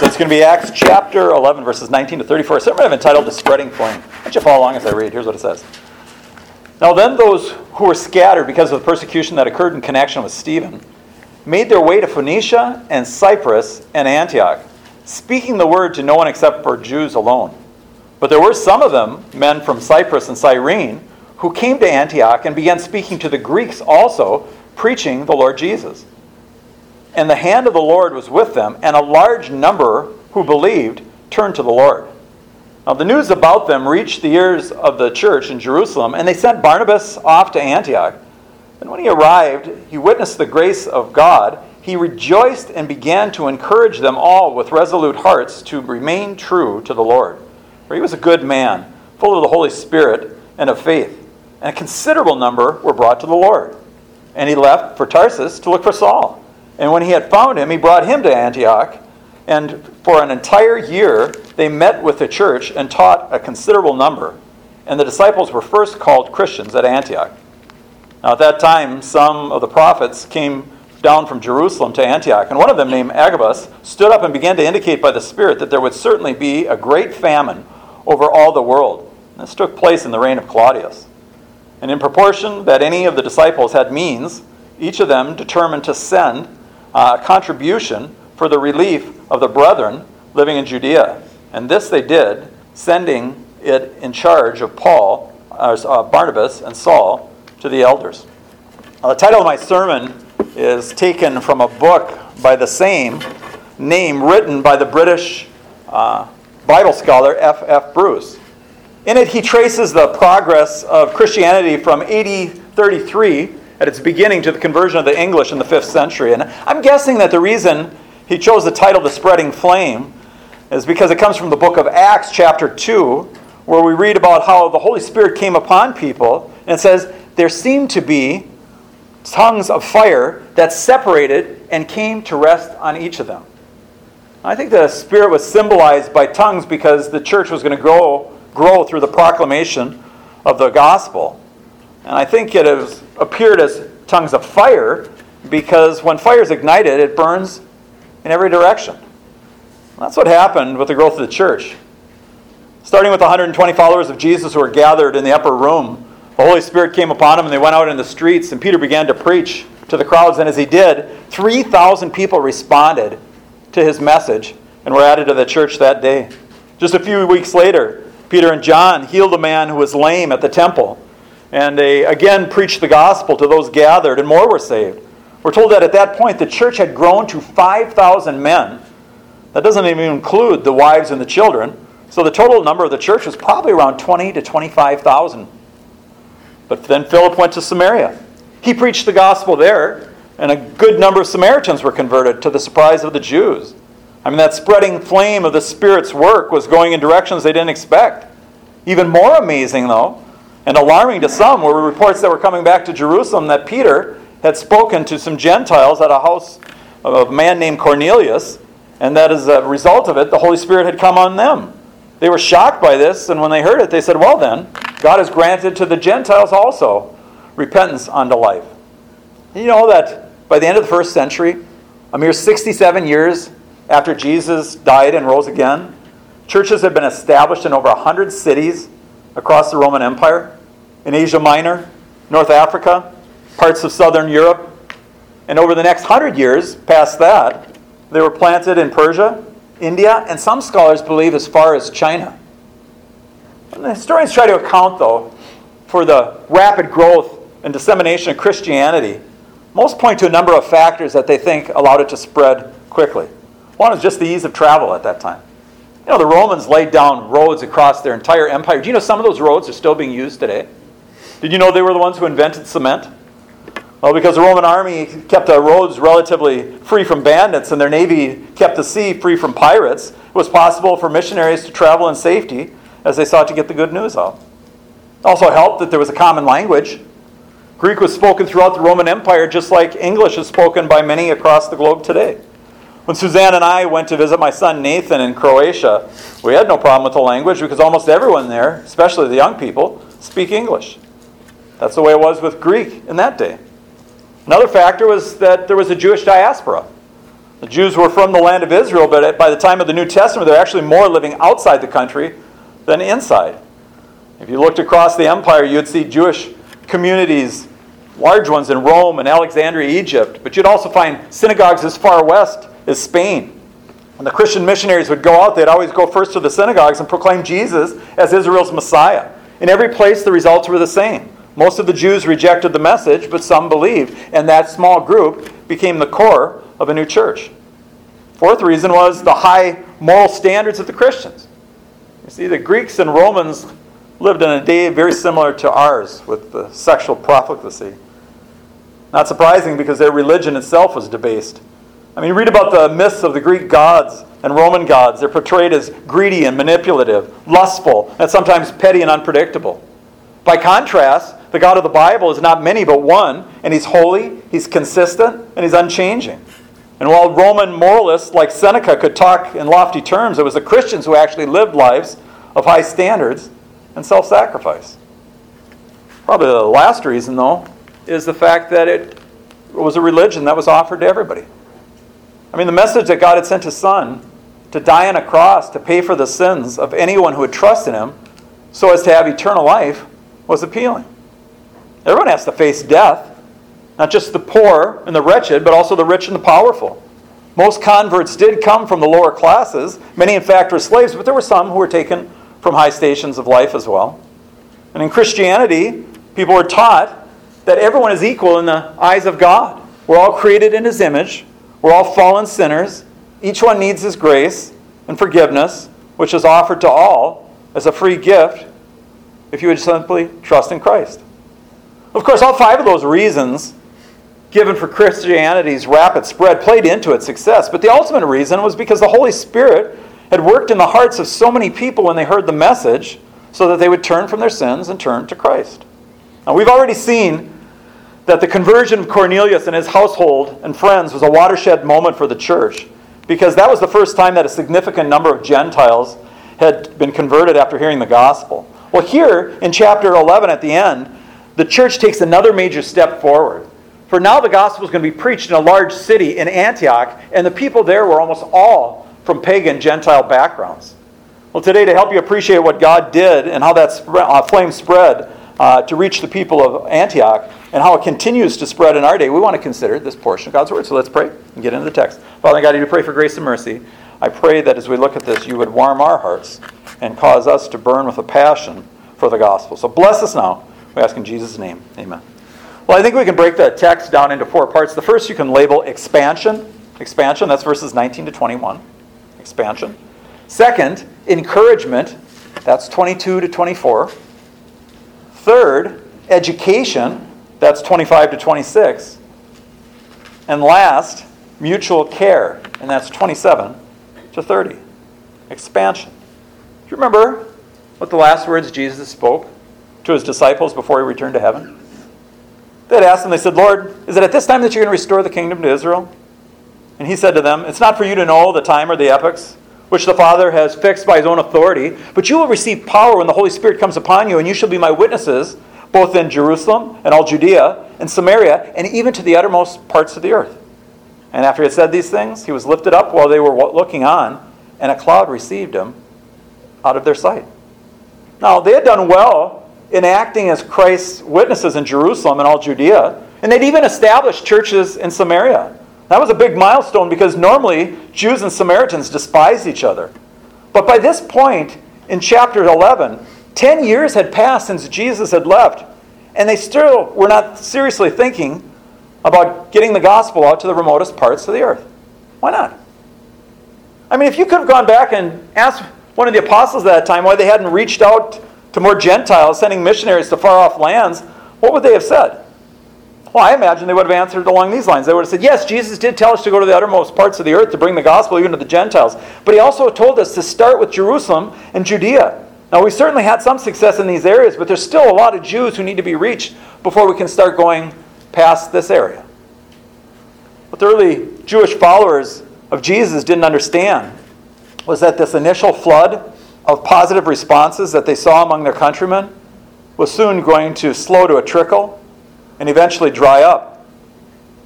So it's going to be Acts chapter 11, verses 19 to 34. A sermon I've entitled The Spreading Flame. Why don't you follow along as I read? Here's what it says. Now then those who were scattered because of the persecution that occurred in connection with Stephen made their way to Phoenicia and Cyprus and Antioch, speaking the word to no one except for Jews alone. But there were some of them, men from Cyprus and Cyrene, who came to Antioch and began speaking to the Greeks also, preaching the Lord Jesus. And the hand of the Lord was with them, and a large number who believed turned to the Lord. Now, the news about them reached the ears of the church in Jerusalem, and they sent Barnabas off to Antioch. And when he arrived, he witnessed the grace of God. He rejoiced and began to encourage them all with resolute hearts to remain true to the Lord. For he was a good man, full of the Holy Spirit and of faith. And a considerable number were brought to the Lord. And he left for Tarsus to look for Saul. And when he had found him, he brought him to Antioch. And for an entire year, they met with the church and taught a considerable number. And the disciples were first called Christians at Antioch. Now, at that time, some of the prophets came down from Jerusalem to Antioch, and one of them, named Agabus, stood up and began to indicate by the Spirit that there would certainly be a great famine over all the world. And this took place in the reign of Claudius. And in proportion that any of the disciples had means, each of them determined to send a contribution for the relief of the brethren living in Judea. And this they did, sending it in charge of Paul, uh, Barnabas, and Saul to the elders. Now, the title of my sermon is taken from a book by the same name written by the British uh, Bible scholar F. F. Bruce. In it, he traces the progress of Christianity from AD 33 at its beginning to the conversion of the English in the 5th century. And I'm guessing that the reason he chose the title The Spreading Flame is because it comes from the book of Acts, chapter 2, where we read about how the Holy Spirit came upon people. And it says, There seemed to be tongues of fire that separated and came to rest on each of them. I think the Spirit was symbolized by tongues because the church was going to grow grow through the proclamation of the gospel. And I think it has appeared as tongues of fire because when fire is ignited, it burns in every direction. That's what happened with the growth of the church. Starting with 120 followers of Jesus who were gathered in the upper room, the Holy Spirit came upon them and they went out in the streets, and Peter began to preach to the crowds. And as he did, 3,000 people responded to his message and were added to the church that day. Just a few weeks later, Peter and John healed a man who was lame at the temple. And they again preached the gospel to those gathered, and more were saved. We're told that at that point the church had grown to 5,000 men. That doesn't even include the wives and the children. So the total number of the church was probably around 20 to 25,000. But then Philip went to Samaria. He preached the gospel there, and a good number of Samaritans were converted to the surprise of the Jews. I mean, that spreading flame of the Spirit's work was going in directions they didn't expect. Even more amazing, though, and alarming to some, were reports that were coming back to Jerusalem that Peter had spoken to some Gentiles at a house of a man named Cornelius, and that as a result of it, the Holy Spirit had come on them. They were shocked by this, and when they heard it, they said, Well, then, God has granted to the Gentiles also repentance unto life. You know that by the end of the first century, a mere 67 years after Jesus died and rose again. Churches have been established in over 100 cities across the Roman Empire, in Asia Minor, North Africa, parts of southern Europe. And over the next 100 years, past that, they were planted in Persia, India, and some scholars believe as far as China. And the historians try to account, though, for the rapid growth and dissemination of Christianity. Most point to a number of factors that they think allowed it to spread quickly. One is just the ease of travel at that time. You know, the Romans laid down roads across their entire empire. Do you know some of those roads are still being used today? Did you know they were the ones who invented cement? Well, because the Roman army kept the roads relatively free from bandits and their navy kept the sea free from pirates, it was possible for missionaries to travel in safety as they sought to get the good news out. Also helped that there was a common language. Greek was spoken throughout the Roman Empire just like English is spoken by many across the globe today. When Suzanne and I went to visit my son Nathan in Croatia, we had no problem with the language because almost everyone there, especially the young people, speak English. That's the way it was with Greek in that day. Another factor was that there was a Jewish diaspora. The Jews were from the land of Israel, but by the time of the New Testament, they're actually more living outside the country than inside. If you looked across the empire, you'd see Jewish communities, large ones in Rome and Alexandria, Egypt, but you'd also find synagogues as far west as Spain. When the Christian missionaries would go out, they'd always go first to the synagogues and proclaim Jesus as Israel's Messiah. In every place, the results were the same. Most of the Jews rejected the message, but some believed, and that small group became the core of a new church. Fourth reason was the high moral standards of the Christians. You see, the Greeks and Romans lived in a day very similar to ours with the sexual profligacy. Not surprising because their religion itself was debased. I mean, read about the myths of the Greek gods and Roman gods. They're portrayed as greedy and manipulative, lustful, and sometimes petty and unpredictable. By contrast, the God of the Bible is not many but one, and he's holy, he's consistent, and he's unchanging. And while Roman moralists like Seneca could talk in lofty terms, it was the Christians who actually lived lives of high standards and self sacrifice. Probably the last reason, though, is the fact that it was a religion that was offered to everybody. I mean, the message that God had sent his son to die on a cross to pay for the sins of anyone who would trust in him so as to have eternal life was appealing. Everyone has to face death, not just the poor and the wretched, but also the rich and the powerful. Most converts did come from the lower classes. Many, in fact, were slaves, but there were some who were taken from high stations of life as well. And in Christianity, people were taught that everyone is equal in the eyes of God. We're all created in His image, we're all fallen sinners. Each one needs His grace and forgiveness, which is offered to all as a free gift if you would simply trust in Christ. Of course, all five of those reasons given for Christianity's rapid spread played into its success, but the ultimate reason was because the Holy Spirit had worked in the hearts of so many people when they heard the message so that they would turn from their sins and turn to Christ. Now, we've already seen that the conversion of Cornelius and his household and friends was a watershed moment for the church because that was the first time that a significant number of Gentiles had been converted after hearing the gospel. Well, here in chapter 11 at the end, the church takes another major step forward. For now the gospel is going to be preached in a large city in Antioch, and the people there were almost all from pagan Gentile backgrounds. Well, today, to help you appreciate what God did and how that uh, flame spread uh, to reach the people of Antioch and how it continues to spread in our day, we want to consider this portion of God's Word. So let's pray and get into the text. Father God, you pray for grace and mercy. I pray that as we look at this, you would warm our hearts and cause us to burn with a passion for the gospel. So bless us now. We ask in Jesus' name. Amen. Well, I think we can break the text down into four parts. The first you can label expansion. Expansion, that's verses 19 to 21 expansion. Second, encouragement. That's 22 to 24. Third, education. That's 25 to 26. And last, mutual care. And that's 27 to 30. Expansion. Do you remember what the last words Jesus spoke to his disciples before he returned to heaven? They had asked him, they said, Lord, is it at this time that you're going to restore the kingdom to Israel? And he said to them, It's not for you to know the time or the epochs which the Father has fixed by his own authority, but you will receive power when the Holy Spirit comes upon you, and you shall be my witnesses, both in Jerusalem and all Judea and Samaria, and even to the uttermost parts of the earth. And after he had said these things, he was lifted up while they were looking on, and a cloud received him out of their sight. Now, they had done well in acting as Christ's witnesses in Jerusalem and all Judea, and they'd even established churches in Samaria. That was a big milestone because normally Jews and Samaritans despised each other. But by this point in chapter 11, 10 years had passed since Jesus had left, and they still were not seriously thinking about getting the gospel out to the remotest parts of the earth. Why not? I mean, if you could have gone back and asked one of the apostles at that time why they hadn't reached out to more Gentiles, sending missionaries to far off lands, what would they have said? Well, I imagine they would have answered along these lines. They would have said, Yes, Jesus did tell us to go to the uttermost parts of the earth to bring the gospel even to the Gentiles. But he also told us to start with Jerusalem and Judea. Now, we certainly had some success in these areas, but there's still a lot of Jews who need to be reached before we can start going past this area. What the early Jewish followers of Jesus didn't understand was that this initial flood of positive responses that they saw among their countrymen was soon going to slow to a trickle and eventually dry up.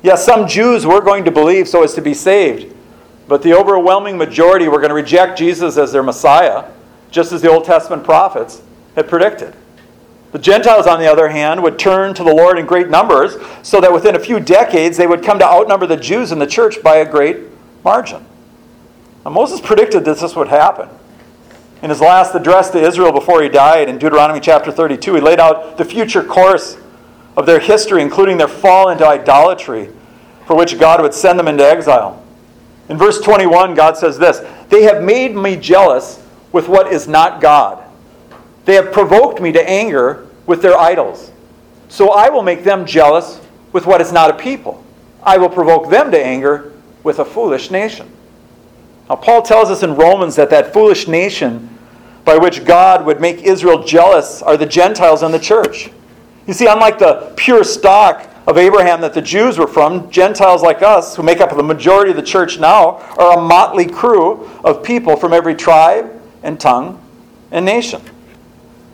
Yes, some Jews were going to believe so as to be saved, But the overwhelming majority were going to reject Jesus as their Messiah, just as the Old Testament prophets had predicted. The Gentiles, on the other hand, would turn to the Lord in great numbers, so that within a few decades they would come to outnumber the Jews in the church by a great margin. Now, Moses predicted that this would happen. In his last address to Israel before he died in Deuteronomy chapter 32, he laid out the future course of their history, including their fall into idolatry, for which God would send them into exile. In verse 21, God says this They have made me jealous with what is not God. They have provoked me to anger with their idols. So I will make them jealous with what is not a people. I will provoke them to anger with a foolish nation. Now, Paul tells us in Romans that that foolish nation by which God would make Israel jealous are the Gentiles and the church. You see, unlike the pure stock of Abraham that the Jews were from, Gentiles like us, who make up the majority of the church now, are a motley crew of people from every tribe and tongue and nation.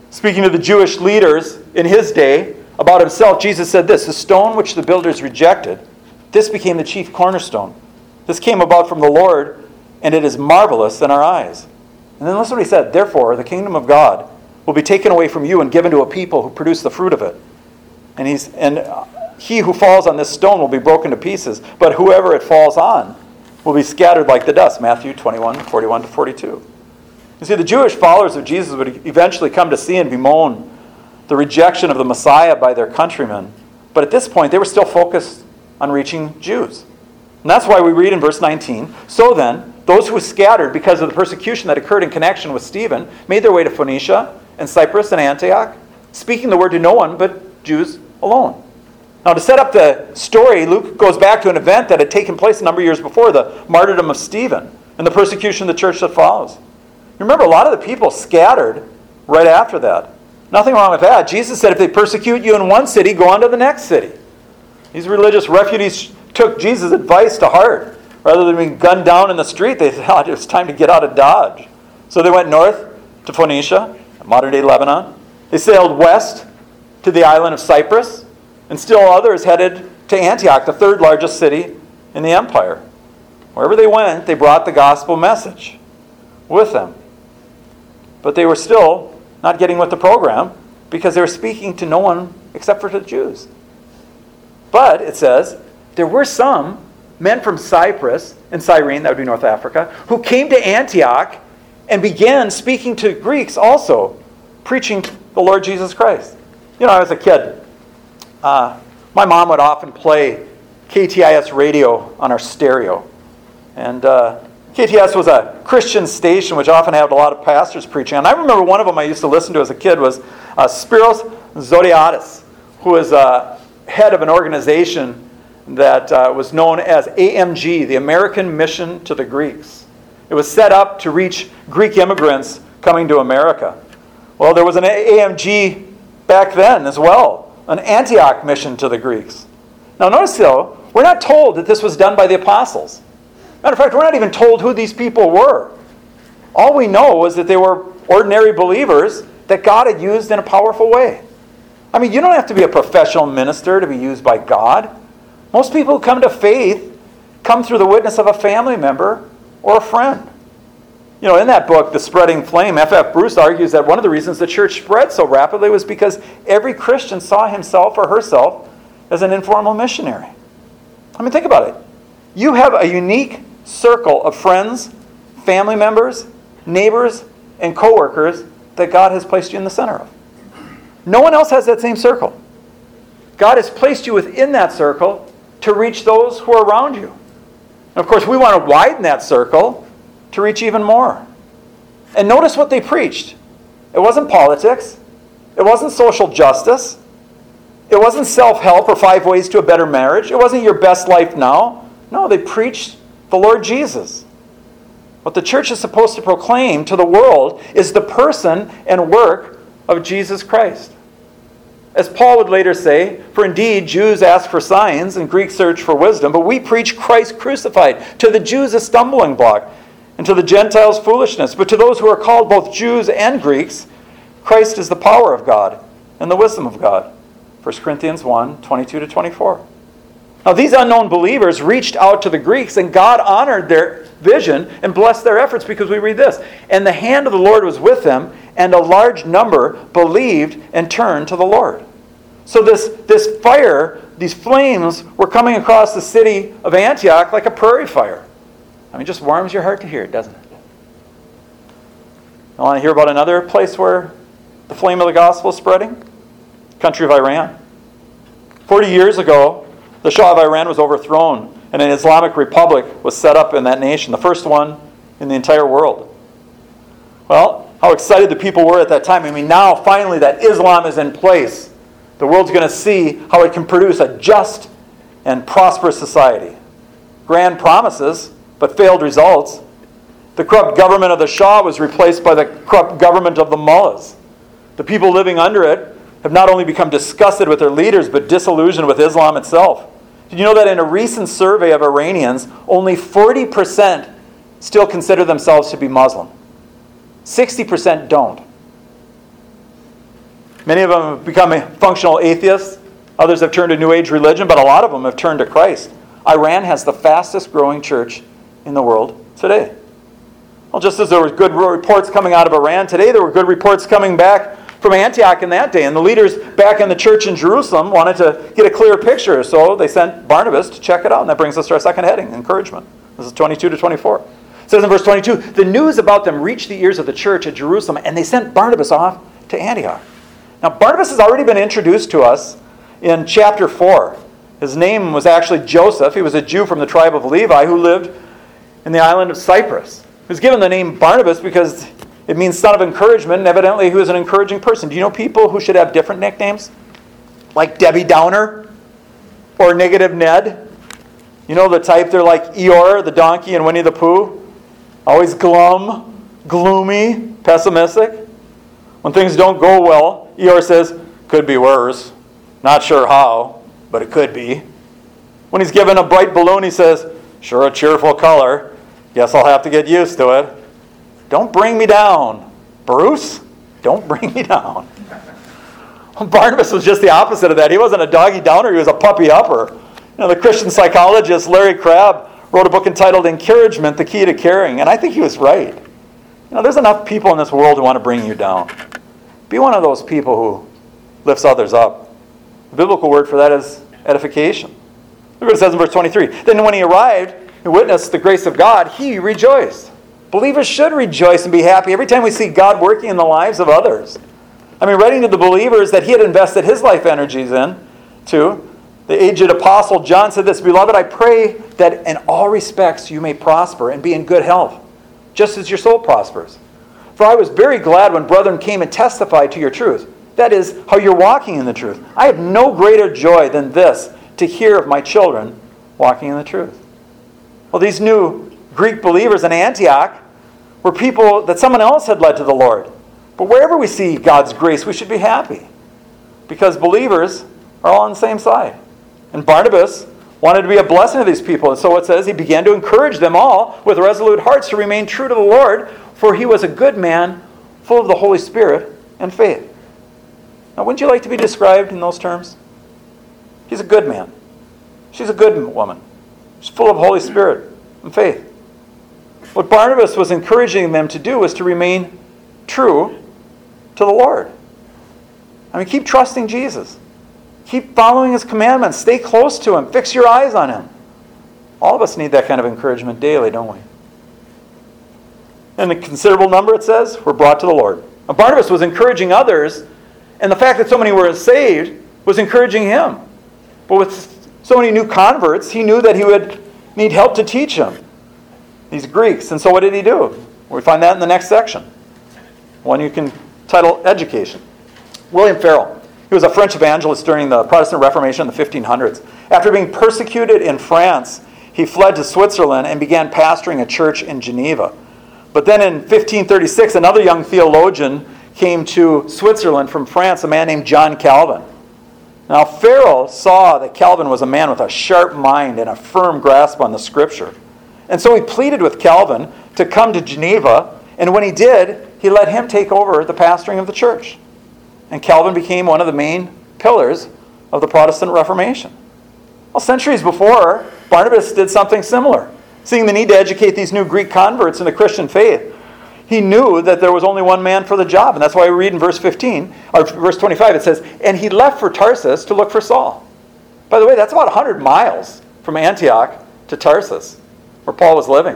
Speaking to the Jewish leaders in his day about himself, Jesus said this The stone which the builders rejected, this became the chief cornerstone. This came about from the Lord, and it is marvelous in our eyes. And then listen what he said Therefore, the kingdom of God will be taken away from you and given to a people who produce the fruit of it. And, he's, and uh, he who falls on this stone will be broken to pieces, but whoever it falls on will be scattered like the dust. Matthew 21, 41 to 42. You see, the Jewish followers of Jesus would eventually come to see and bemoan the rejection of the Messiah by their countrymen. But at this point, they were still focused on reaching Jews. And that's why we read in verse 19 So then, those who were scattered because of the persecution that occurred in connection with Stephen made their way to Phoenicia and Cyprus and Antioch, speaking the word to no one but Jews alone. Now, to set up the story, Luke goes back to an event that had taken place a number of years before the martyrdom of Stephen and the persecution of the church that follows. Remember, a lot of the people scattered right after that. Nothing wrong with that. Jesus said if they persecute you in one city, go on to the next city. These religious refugees took Jesus' advice to heart. Rather than being gunned down in the street, they thought it was time to get out of Dodge. So they went north to Phoenicia, modern day Lebanon. They sailed west to the island of Cyprus and still others headed to Antioch, the third largest city in the empire. Wherever they went, they brought the gospel message with them. But they were still not getting with the program because they were speaking to no one except for the Jews. But it says there were some men from Cyprus and Cyrene, that would be North Africa, who came to Antioch and began speaking to Greeks also, preaching the Lord Jesus Christ. You know, I was a kid, uh, my mom would often play KTIS radio on our stereo. And uh, KTIS was a Christian station which often had a lot of pastors preaching. And I remember one of them I used to listen to as a kid was uh, Spiros Zodhiates, who was uh, head of an organization that uh, was known as AMG, the American Mission to the Greeks. It was set up to reach Greek immigrants coming to America. Well, there was an AMG back then as well an Antioch mission to the Greeks. Now, notice though, we're not told that this was done by the apostles. Matter of fact, we're not even told who these people were. All we know is that they were ordinary believers that God had used in a powerful way. I mean, you don't have to be a professional minister to be used by God. Most people who come to faith come through the witness of a family member or a friend. You know, in that book, The Spreading Flame, F.F. F. Bruce argues that one of the reasons the church spread so rapidly was because every Christian saw himself or herself as an informal missionary. I mean, think about it. You have a unique circle of friends, family members, neighbors, and coworkers that God has placed you in the center of. No one else has that same circle. God has placed you within that circle to reach those who are around you. And of course, we want to widen that circle to reach even more. And notice what they preached it wasn't politics, it wasn't social justice, it wasn't self help or five ways to a better marriage, it wasn't your best life now. No, they preached the Lord Jesus. What the church is supposed to proclaim to the world is the person and work of Jesus Christ. As Paul would later say, for indeed Jews ask for signs and Greeks search for wisdom, but we preach Christ crucified, to the Jews a stumbling block, and to the Gentiles foolishness. But to those who are called both Jews and Greeks, Christ is the power of God and the wisdom of God. 1 Corinthians 1 22 to 24. Now, these unknown believers reached out to the Greeks, and God honored their vision and blessed their efforts because we read this. And the hand of the Lord was with them, and a large number believed and turned to the Lord. So, this, this fire, these flames, were coming across the city of Antioch like a prairie fire. I mean, just warms your heart to hear it, doesn't it? I want to hear about another place where the flame of the gospel is spreading? Country of Iran. 40 years ago, the Shah of Iran was overthrown, and an Islamic republic was set up in that nation, the first one in the entire world. Well, how excited the people were at that time. I mean, now finally that Islam is in place. The world's going to see how it can produce a just and prosperous society. Grand promises, but failed results. The corrupt government of the Shah was replaced by the corrupt government of the mullahs. The people living under it have not only become disgusted with their leaders, but disillusioned with Islam itself. Did you know that in a recent survey of Iranians, only 40% still consider themselves to be Muslim? 60% don't. Many of them have become functional atheists. Others have turned to New Age religion, but a lot of them have turned to Christ. Iran has the fastest growing church in the world today. Well, just as there were good reports coming out of Iran today, there were good reports coming back from Antioch in that day. And the leaders back in the church in Jerusalem wanted to get a clear picture, so they sent Barnabas to check it out. And that brings us to our second heading encouragement. This is 22 to 24. It says in verse 22 the news about them reached the ears of the church at Jerusalem, and they sent Barnabas off to Antioch. Now, Barnabas has already been introduced to us in chapter 4. His name was actually Joseph. He was a Jew from the tribe of Levi who lived in the island of Cyprus. He was given the name Barnabas because it means son of encouragement, and evidently he was an encouraging person. Do you know people who should have different nicknames? Like Debbie Downer or Negative Ned? You know the type, they're like Eeyore, the donkey, and Winnie the Pooh? Always glum, gloomy, pessimistic. When things don't go well, Eeyore says, could be worse. Not sure how, but it could be. When he's given a bright balloon, he says, sure a cheerful color. Guess I'll have to get used to it. Don't bring me down. Bruce, don't bring me down. Barnabas was just the opposite of that. He wasn't a doggy downer, he was a puppy upper. You know, the Christian psychologist Larry Crabb wrote a book entitled Encouragement, the Key to Caring, and I think he was right. You know, there's enough people in this world who want to bring you down. Be one of those people who lifts others up. The biblical word for that is edification. Look what it says in verse 23. Then when he arrived witnessed the grace of God, he rejoiced. Believers should rejoice and be happy every time we see God working in the lives of others. I mean, writing to the believers that he had invested his life energies in, to the aged apostle John said this Beloved, I pray that in all respects you may prosper and be in good health, just as your soul prospers. For I was very glad when brethren came and testified to your truth. That is, how you're walking in the truth. I have no greater joy than this to hear of my children walking in the truth. Well, these new Greek believers in Antioch were people that someone else had led to the Lord. But wherever we see God's grace, we should be happy because believers are all on the same side. And Barnabas wanted to be a blessing to these people. And so it says he began to encourage them all with resolute hearts to remain true to the Lord, for he was a good man, full of the Holy Spirit and faith. Now, wouldn't you like to be described in those terms? He's a good man. She's a good woman. She's full of Holy Spirit and faith. What Barnabas was encouraging them to do was to remain true to the Lord. I mean, keep trusting Jesus. Keep following his commandments. Stay close to him. Fix your eyes on him. All of us need that kind of encouragement daily, don't we? And a considerable number, it says, were brought to the Lord. Now, Barnabas was encouraging others, and the fact that so many were saved was encouraging him. But with so many new converts, he knew that he would need help to teach them these Greeks. And so what did he do? We find that in the next section. One you can title Education. William Farel. He was a French evangelist during the Protestant Reformation in the 1500s. After being persecuted in France, he fled to Switzerland and began pastoring a church in Geneva. But then in 1536, another young theologian came to Switzerland from France, a man named John Calvin. Now, Farel saw that Calvin was a man with a sharp mind and a firm grasp on the scripture. And so he pleaded with Calvin to come to Geneva, and when he did, he let him take over the pastoring of the church. And Calvin became one of the main pillars of the Protestant Reformation. Well, centuries before, Barnabas did something similar. Seeing the need to educate these new Greek converts in the Christian faith, he knew that there was only one man for the job. And that's why we read in verse 15, or verse 25, it says, And he left for Tarsus to look for Saul. By the way, that's about 100 miles from Antioch to Tarsus, where Paul was living.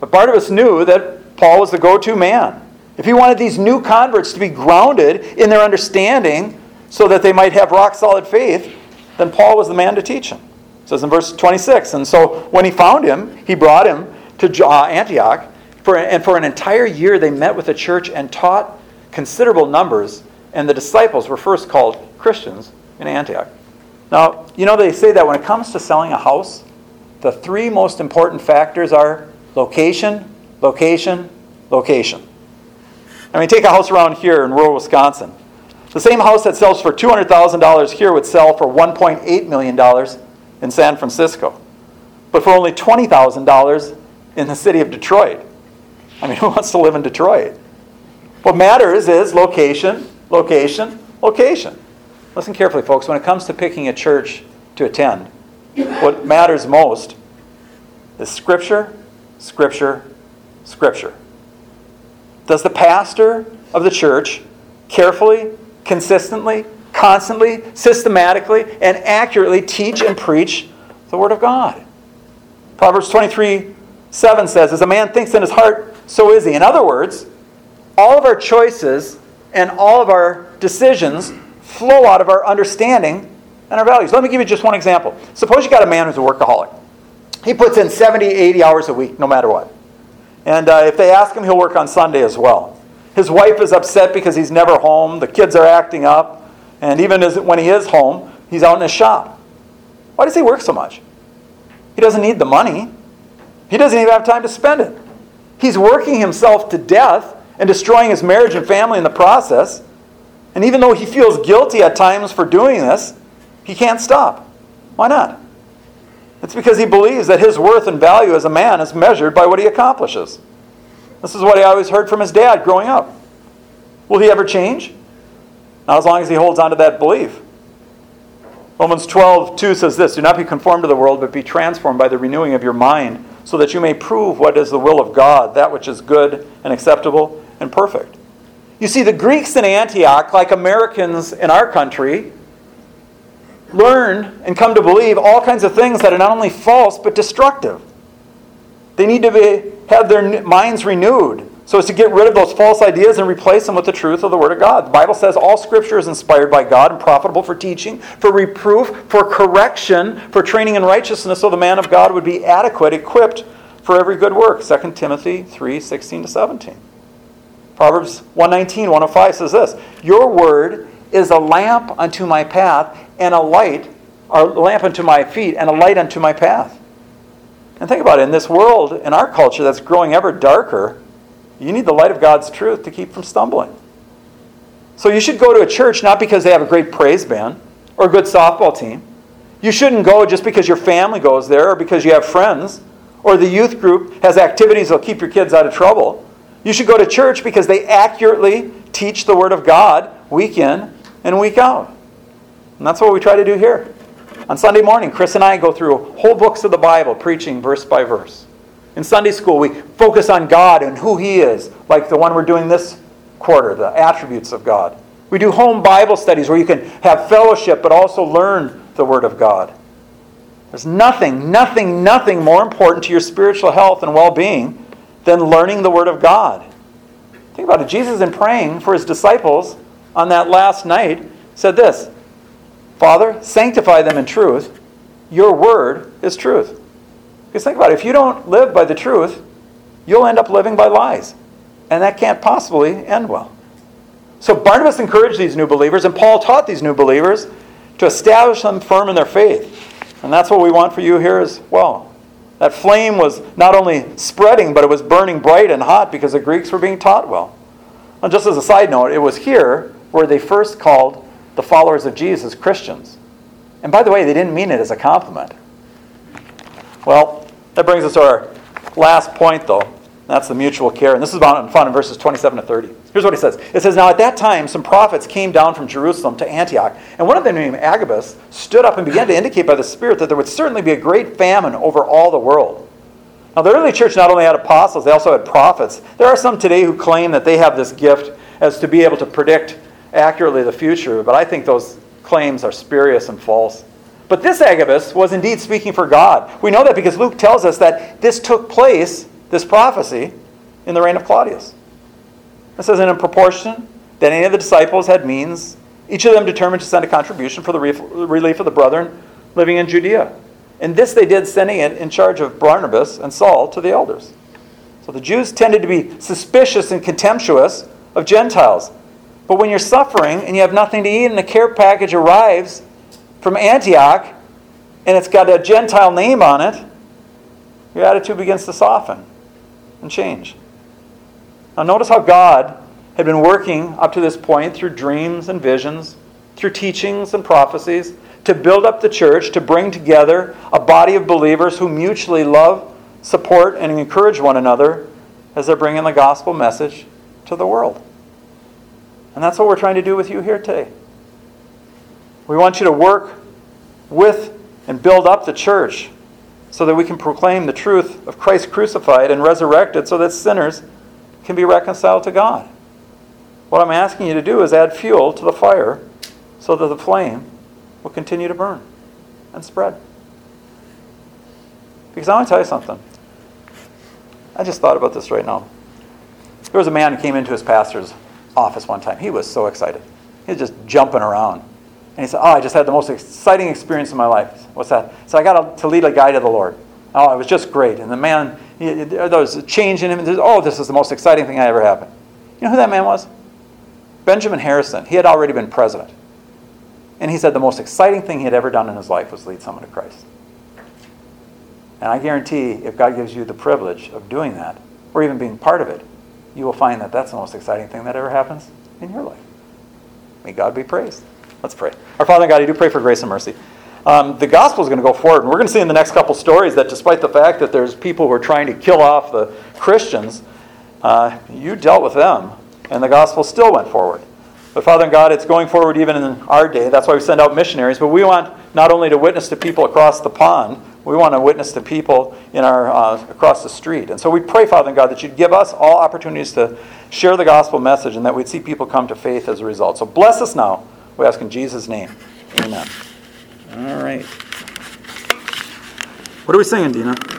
But Barnabas knew that Paul was the go to man. If he wanted these new converts to be grounded in their understanding so that they might have rock solid faith, then Paul was the man to teach them. It says in verse 26. And so when he found him, he brought him to Antioch. For, and for an entire year, they met with the church and taught considerable numbers. And the disciples were first called Christians in Antioch. Now, you know, they say that when it comes to selling a house, the three most important factors are location, location, location. I mean, take a house around here in rural Wisconsin. The same house that sells for $200,000 here would sell for $1.8 million in San Francisco, but for only $20,000 in the city of Detroit. I mean, who wants to live in Detroit? What matters is location, location, location. Listen carefully, folks. When it comes to picking a church to attend, what matters most is Scripture, Scripture, Scripture. Does the pastor of the church carefully, consistently, constantly, systematically, and accurately teach and preach the Word of God? Proverbs 23 7 says, As a man thinks in his heart, so is he. In other words, all of our choices and all of our decisions flow out of our understanding and our values. Let me give you just one example. Suppose you got a man who's a workaholic. He puts in 70, 80 hours a week, no matter what. And uh, if they ask him, he'll work on Sunday as well. His wife is upset because he's never home. The kids are acting up. And even when he is home, he's out in his shop. Why does he work so much? He doesn't need the money, he doesn't even have time to spend it. He's working himself to death and destroying his marriage and family in the process. And even though he feels guilty at times for doing this, he can't stop. Why not? It's because he believes that his worth and value as a man is measured by what he accomplishes. This is what he always heard from his dad growing up. Will he ever change? Not as long as he holds on to that belief. Romans 12, 2 says this Do not be conformed to the world, but be transformed by the renewing of your mind, so that you may prove what is the will of God, that which is good and acceptable and perfect. You see, the Greeks in Antioch, like Americans in our country, learn and come to believe all kinds of things that are not only false but destructive. They need to be, have their minds renewed so as to get rid of those false ideas and replace them with the truth of the Word of God. The Bible says all Scripture is inspired by God and profitable for teaching, for reproof, for correction, for training in righteousness, so the man of God would be adequate, equipped for every good work. 2 Timothy 3 16 to 17. Proverbs 119, 105 says this Your word is a lamp unto my path and a light, a lamp unto my feet and a light unto my path. And think about it in this world, in our culture that's growing ever darker, you need the light of God's truth to keep from stumbling. So you should go to a church not because they have a great praise band or a good softball team. You shouldn't go just because your family goes there or because you have friends or the youth group has activities that'll keep your kids out of trouble. You should go to church because they accurately teach the Word of God week in and week out. And that's what we try to do here. On Sunday morning, Chris and I go through whole books of the Bible, preaching verse by verse. In Sunday school, we focus on God and who He is, like the one we're doing this quarter, the attributes of God. We do home Bible studies where you can have fellowship but also learn the Word of God. There's nothing, nothing, nothing more important to your spiritual health and well being than learning the Word of God. Think about it. Jesus, in praying for his disciples on that last night, said this Father, sanctify them in truth. Your Word is truth. Because think about it. If you don't live by the truth, you'll end up living by lies. And that can't possibly end well. So Barnabas encouraged these new believers, and Paul taught these new believers to establish them firm in their faith. And that's what we want for you here as well. That flame was not only spreading, but it was burning bright and hot because the Greeks were being taught well. And just as a side note, it was here where they first called the followers of Jesus Christians. And by the way, they didn't mean it as a compliment. Well, that brings us to our last point, though. That's the mutual care. And this is found in verses 27 to 30. Here's what he says It says, Now at that time, some prophets came down from Jerusalem to Antioch, and one of them, named Agabus, stood up and began to indicate by the Spirit that there would certainly be a great famine over all the world. Now, the early church not only had apostles, they also had prophets. There are some today who claim that they have this gift as to be able to predict accurately the future, but I think those claims are spurious and false. But this Agabus was indeed speaking for God. We know that because Luke tells us that this took place this prophecy in the reign of Claudius. It says, and in proportion that any of the disciples had means, each of them determined to send a contribution for the relief of the brethren living in Judea. And this they did, sending it in charge of Barnabas and Saul to the elders. So the Jews tended to be suspicious and contemptuous of Gentiles. But when you're suffering and you have nothing to eat and a care package arrives from Antioch and it's got a Gentile name on it, your attitude begins to soften and change. Now, notice how God had been working up to this point through dreams and visions, through teachings and prophecies, to build up the church, to bring together a body of believers who mutually love, support, and encourage one another as they're bringing the gospel message to the world. And that's what we're trying to do with you here today. We want you to work with and build up the church so that we can proclaim the truth of Christ crucified and resurrected so that sinners can be reconciled to God. What I'm asking you to do is add fuel to the fire so that the flame will continue to burn and spread. Because I want to tell you something. I just thought about this right now. There was a man who came into his pastor's office one time. He was so excited. He was just jumping around. And he said, Oh, I just had the most exciting experience in my life. What's that? So I got to lead a guy to the Lord. Oh, it was just great. And the man, he, there was a change in him. Oh, this is the most exciting thing that ever happened. You know who that man was? Benjamin Harrison. He had already been president. And he said the most exciting thing he had ever done in his life was lead someone to Christ. And I guarantee if God gives you the privilege of doing that, or even being part of it, you will find that that's the most exciting thing that ever happens in your life. May God be praised. Let's pray. Our Father God, I do pray for grace and mercy. Um, the gospel is going to go forward, and we're going to see in the next couple stories that despite the fact that there's people who are trying to kill off the Christians, uh, you dealt with them, and the gospel still went forward. But Father God, it's going forward even in our day. That's why we send out missionaries. But we want not only to witness to people across the pond, we want to witness to people in our uh, across the street. And so we pray, Father God, that you'd give us all opportunities to share the gospel message, and that we'd see people come to faith as a result. So bless us now. We ask in Jesus' name. Amen. All right. What are we singing, Dina?